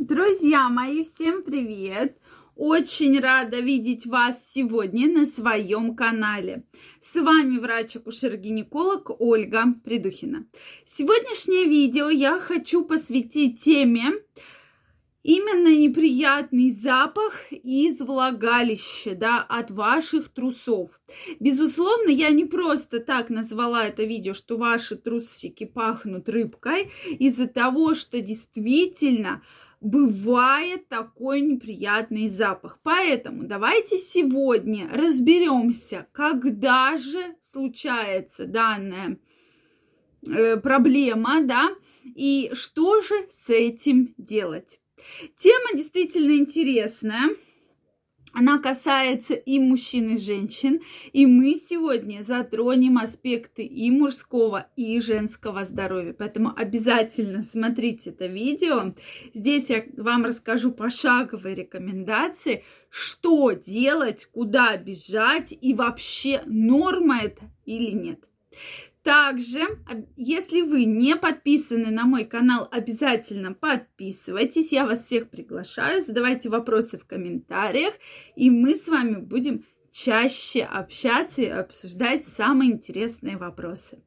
Друзья мои, всем привет! Очень рада видеть вас сегодня на своем канале. С вами врач-акушер-гинеколог Ольга Придухина. Сегодняшнее видео я хочу посвятить теме именно неприятный запах из влагалища, да, от ваших трусов. Безусловно, я не просто так назвала это видео, что ваши трусики пахнут рыбкой, из-за того, что действительно бывает такой неприятный запах. Поэтому давайте сегодня разберемся, когда же случается данная э, проблема, да, и что же с этим делать. Тема действительно интересная. Она касается и мужчин, и женщин. И мы сегодня затронем аспекты и мужского, и женского здоровья. Поэтому обязательно смотрите это видео. Здесь я вам расскажу пошаговые рекомендации, что делать, куда бежать и вообще норма это или нет. Также, если вы не подписаны на мой канал, обязательно подписывайтесь. Я вас всех приглашаю. Задавайте вопросы в комментариях. И мы с вами будем чаще общаться и обсуждать самые интересные вопросы.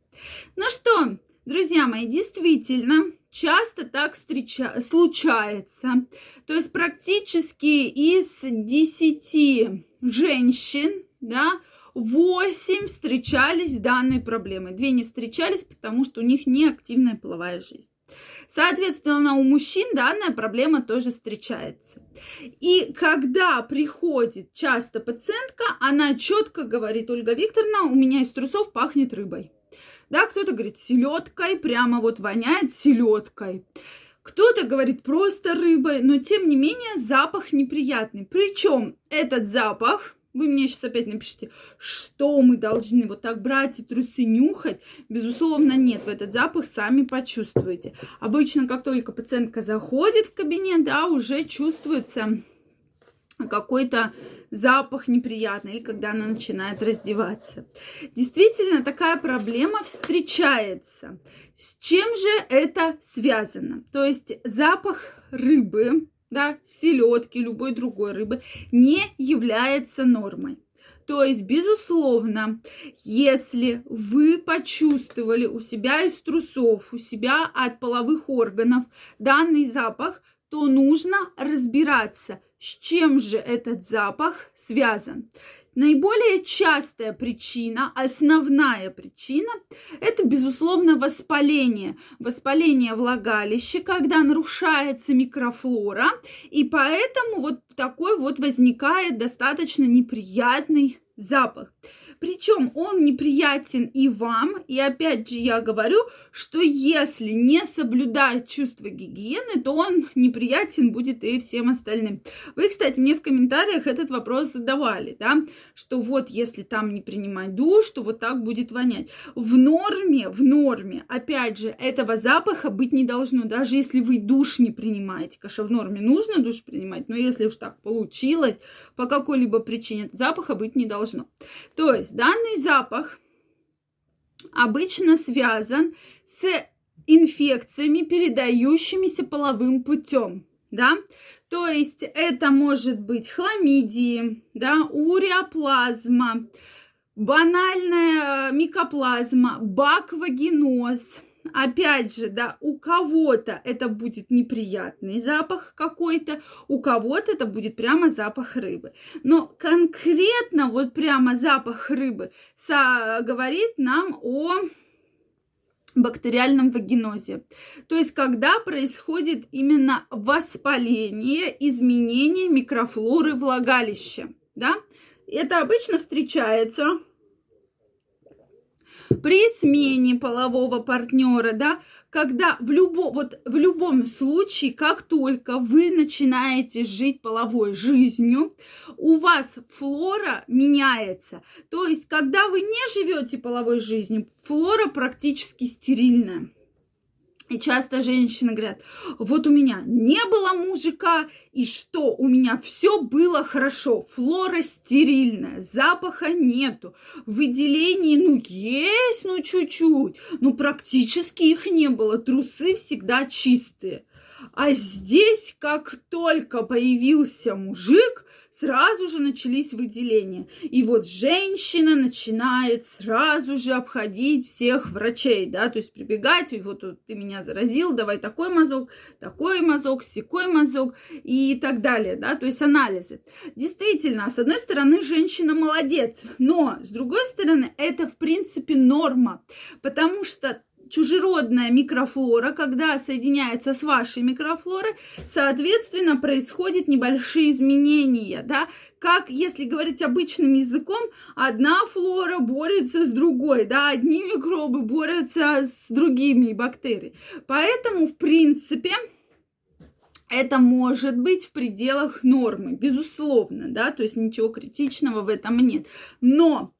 Ну что, друзья мои, действительно, часто так встреча... случается. То есть практически из 10 женщин, да, 8 встречались с данной проблемой. Две не встречались, потому что у них не активная половая жизнь. Соответственно, у мужчин данная проблема тоже встречается. И когда приходит часто пациентка, она четко говорит, Ольга Викторовна, у меня из трусов пахнет рыбой. Да, кто-то говорит селедкой, прямо вот воняет селедкой. Кто-то говорит просто рыбой, но тем не менее запах неприятный. Причем этот запах вы мне сейчас опять напишите, что мы должны вот так брать и трусы нюхать. Безусловно, нет. Вы этот запах сами почувствуете. Обычно, как только пациентка заходит в кабинет, да, уже чувствуется какой-то запах неприятный, или когда она начинает раздеваться. Действительно, такая проблема встречается. С чем же это связано? То есть запах рыбы, да, селедки, любой другой рыбы, не является нормой. То есть, безусловно, если вы почувствовали у себя из трусов, у себя от половых органов данный запах, то нужно разбираться, с чем же этот запах связан. Наиболее частая причина, основная причина, это, безусловно, воспаление. Воспаление влагалища, когда нарушается микрофлора, и поэтому вот такой вот возникает достаточно неприятный запах. Причем он неприятен и вам. И опять же я говорю, что если не соблюдать чувство гигиены, то он неприятен будет и всем остальным. Вы, кстати, мне в комментариях этот вопрос задавали, да, что вот если там не принимать душ, то вот так будет вонять. В норме, в норме, опять же, этого запаха быть не должно, даже если вы душ не принимаете. Конечно, в норме нужно душ принимать, но если уж так получилось, по какой-либо причине запаха быть не должно. То есть данный запах обычно связан с инфекциями, передающимися половым путем, да, то есть это может быть хламидии, да, уреоплазма, банальная микоплазма, баквагеноз – опять же, да, у кого-то это будет неприятный запах какой-то, у кого-то это будет прямо запах рыбы. Но конкретно вот прямо запах рыбы говорит нам о бактериальном вагинозе. То есть, когда происходит именно воспаление, изменение микрофлоры влагалища, да, это обычно встречается при смене полового партнера, да, когда в, любо, вот в любом случае, как только вы начинаете жить половой жизнью, у вас флора меняется. То есть, когда вы не живете половой жизнью, флора практически стерильная. И часто женщины говорят, вот у меня не было мужика, и что, у меня все было хорошо, флора стерильная, запаха нету, выделений, ну, есть, ну, чуть-чуть, но практически их не было, трусы всегда чистые. А здесь, как только появился мужик, сразу же начались выделения. И вот женщина начинает сразу же обходить всех врачей, да, то есть прибегать, и вот ты меня заразил, давай такой мазок, такой мазок, секой мазок и так далее, да, то есть анализы. Действительно, с одной стороны, женщина молодец, но с другой стороны, это в принципе норма, потому что чужеродная микрофлора, когда соединяется с вашей микрофлорой, соответственно, происходят небольшие изменения, да, как, если говорить обычным языком, одна флора борется с другой, да, одни микробы борются с другими бактериями. Поэтому, в принципе, это может быть в пределах нормы, безусловно, да, то есть ничего критичного в этом нет. Но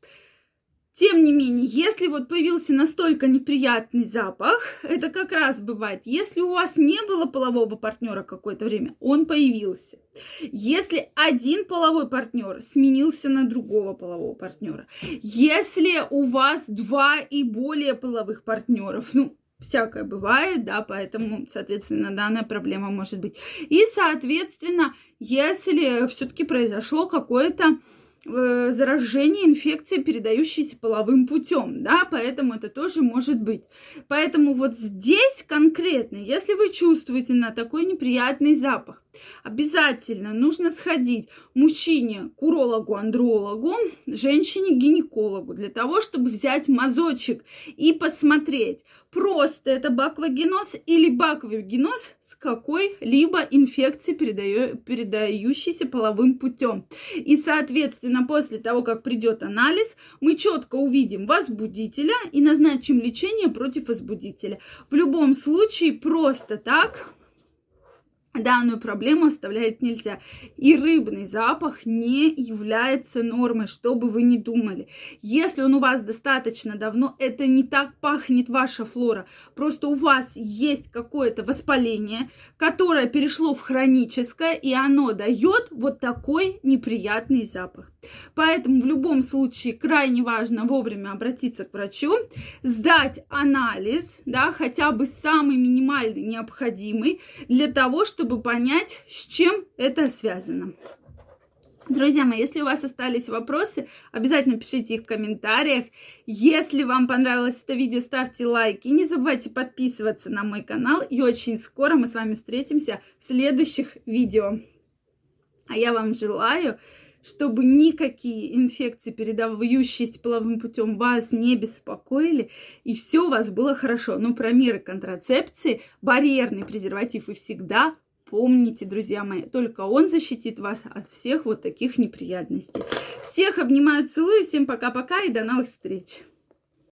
тем не менее, если вот появился настолько неприятный запах, это как раз бывает, если у вас не было полового партнера какое-то время, он появился. Если один половой партнер сменился на другого полового партнера, если у вас два и более половых партнеров, ну, всякое бывает, да, поэтому, соответственно, данная проблема может быть. И, соответственно, если все-таки произошло какое-то заражение инфекции, передающейся половым путем, да, поэтому это тоже может быть. Поэтому вот здесь конкретно, если вы чувствуете на такой неприятный запах, обязательно нужно сходить мужчине к урологу, андрологу, женщине гинекологу для того, чтобы взять мазочек и посмотреть, просто это баквогеноз или баковый геноз с какой-либо инфекцией, передаю, передающейся половым путем. И, соответственно, после того, как придет анализ, мы четко увидим возбудителя и назначим лечение против возбудителя. В любом случае, просто так данную проблему оставлять нельзя. И рыбный запах не является нормой, что бы вы ни думали. Если он у вас достаточно давно, это не так пахнет ваша флора. Просто у вас есть какое-то воспаление, которое перешло в хроническое, и оно дает вот такой неприятный запах. Поэтому в любом случае крайне важно вовремя обратиться к врачу, сдать анализ, да, хотя бы самый минимальный необходимый, для того, чтобы понять, с чем это связано. Друзья мои, если у вас остались вопросы, обязательно пишите их в комментариях. Если вам понравилось это видео, ставьте лайки. Не забывайте подписываться на мой канал. И очень скоро мы с вами встретимся в следующих видео. А я вам желаю чтобы никакие инфекции, передающиеся половым путем, вас не беспокоили, и все у вас было хорошо. Но про меры контрацепции, барьерный презерватив и всегда помните, друзья мои, только он защитит вас от всех вот таких неприятностей. Всех обнимаю, целую, всем пока-пока и до новых встреч!